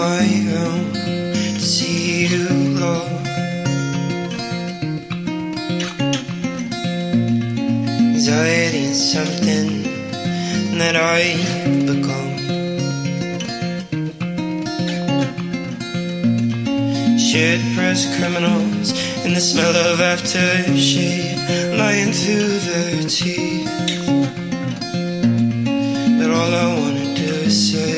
my room to see you, Lord. Anxiety is something that I become. Shared press criminals and the smell of aftershave lying through their teeth. But all I wanna do is say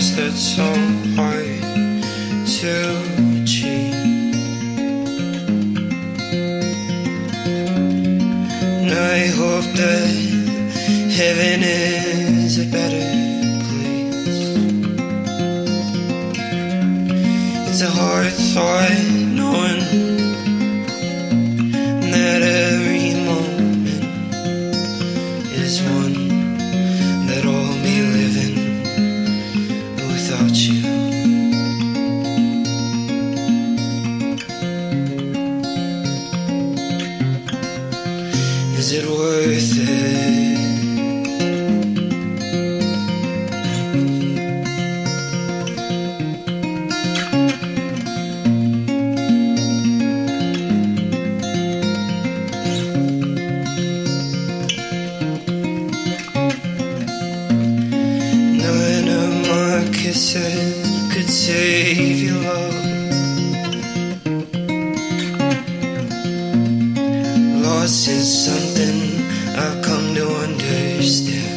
And why is that so hard to achieve? And I hope that heaven is a better place. It's a hard thought kisses could save your love. Loss is something I've come to understand.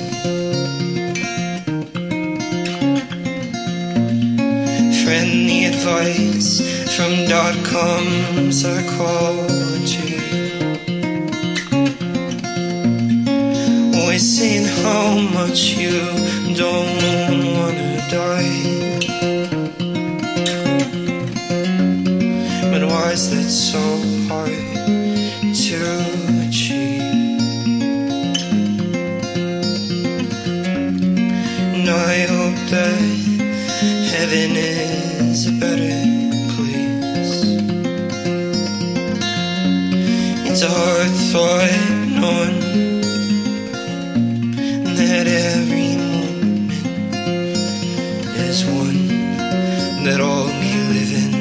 Friendly advice from dot com psychology. Always saying how much you don't so hard to achieve? And I hope that heaven is a better place. It's a hard thought knowing that every moment is one that I'll be living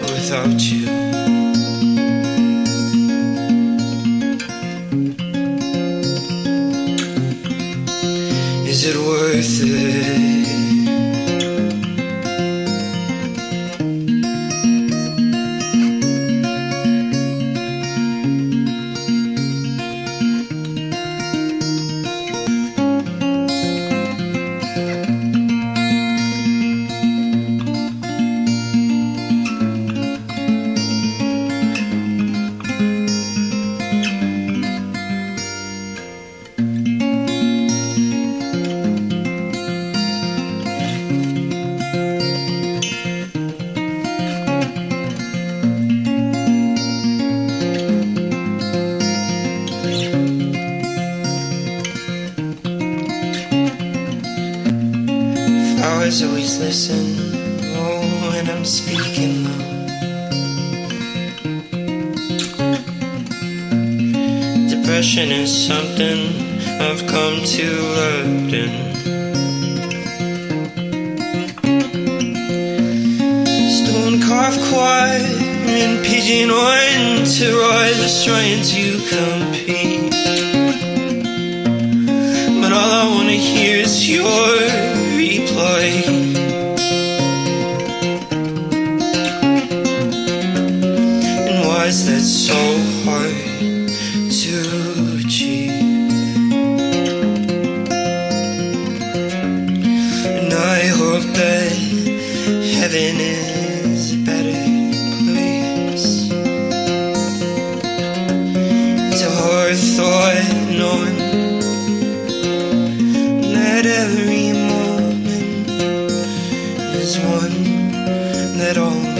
without you. It worth it? Flowers always listen oh, when I'm speaking low. Depression is something I've come to learn. Stone carved choir and pigeon entourage trying to compete. But all I wanna hear is your reply. And why is that so hard that I'll be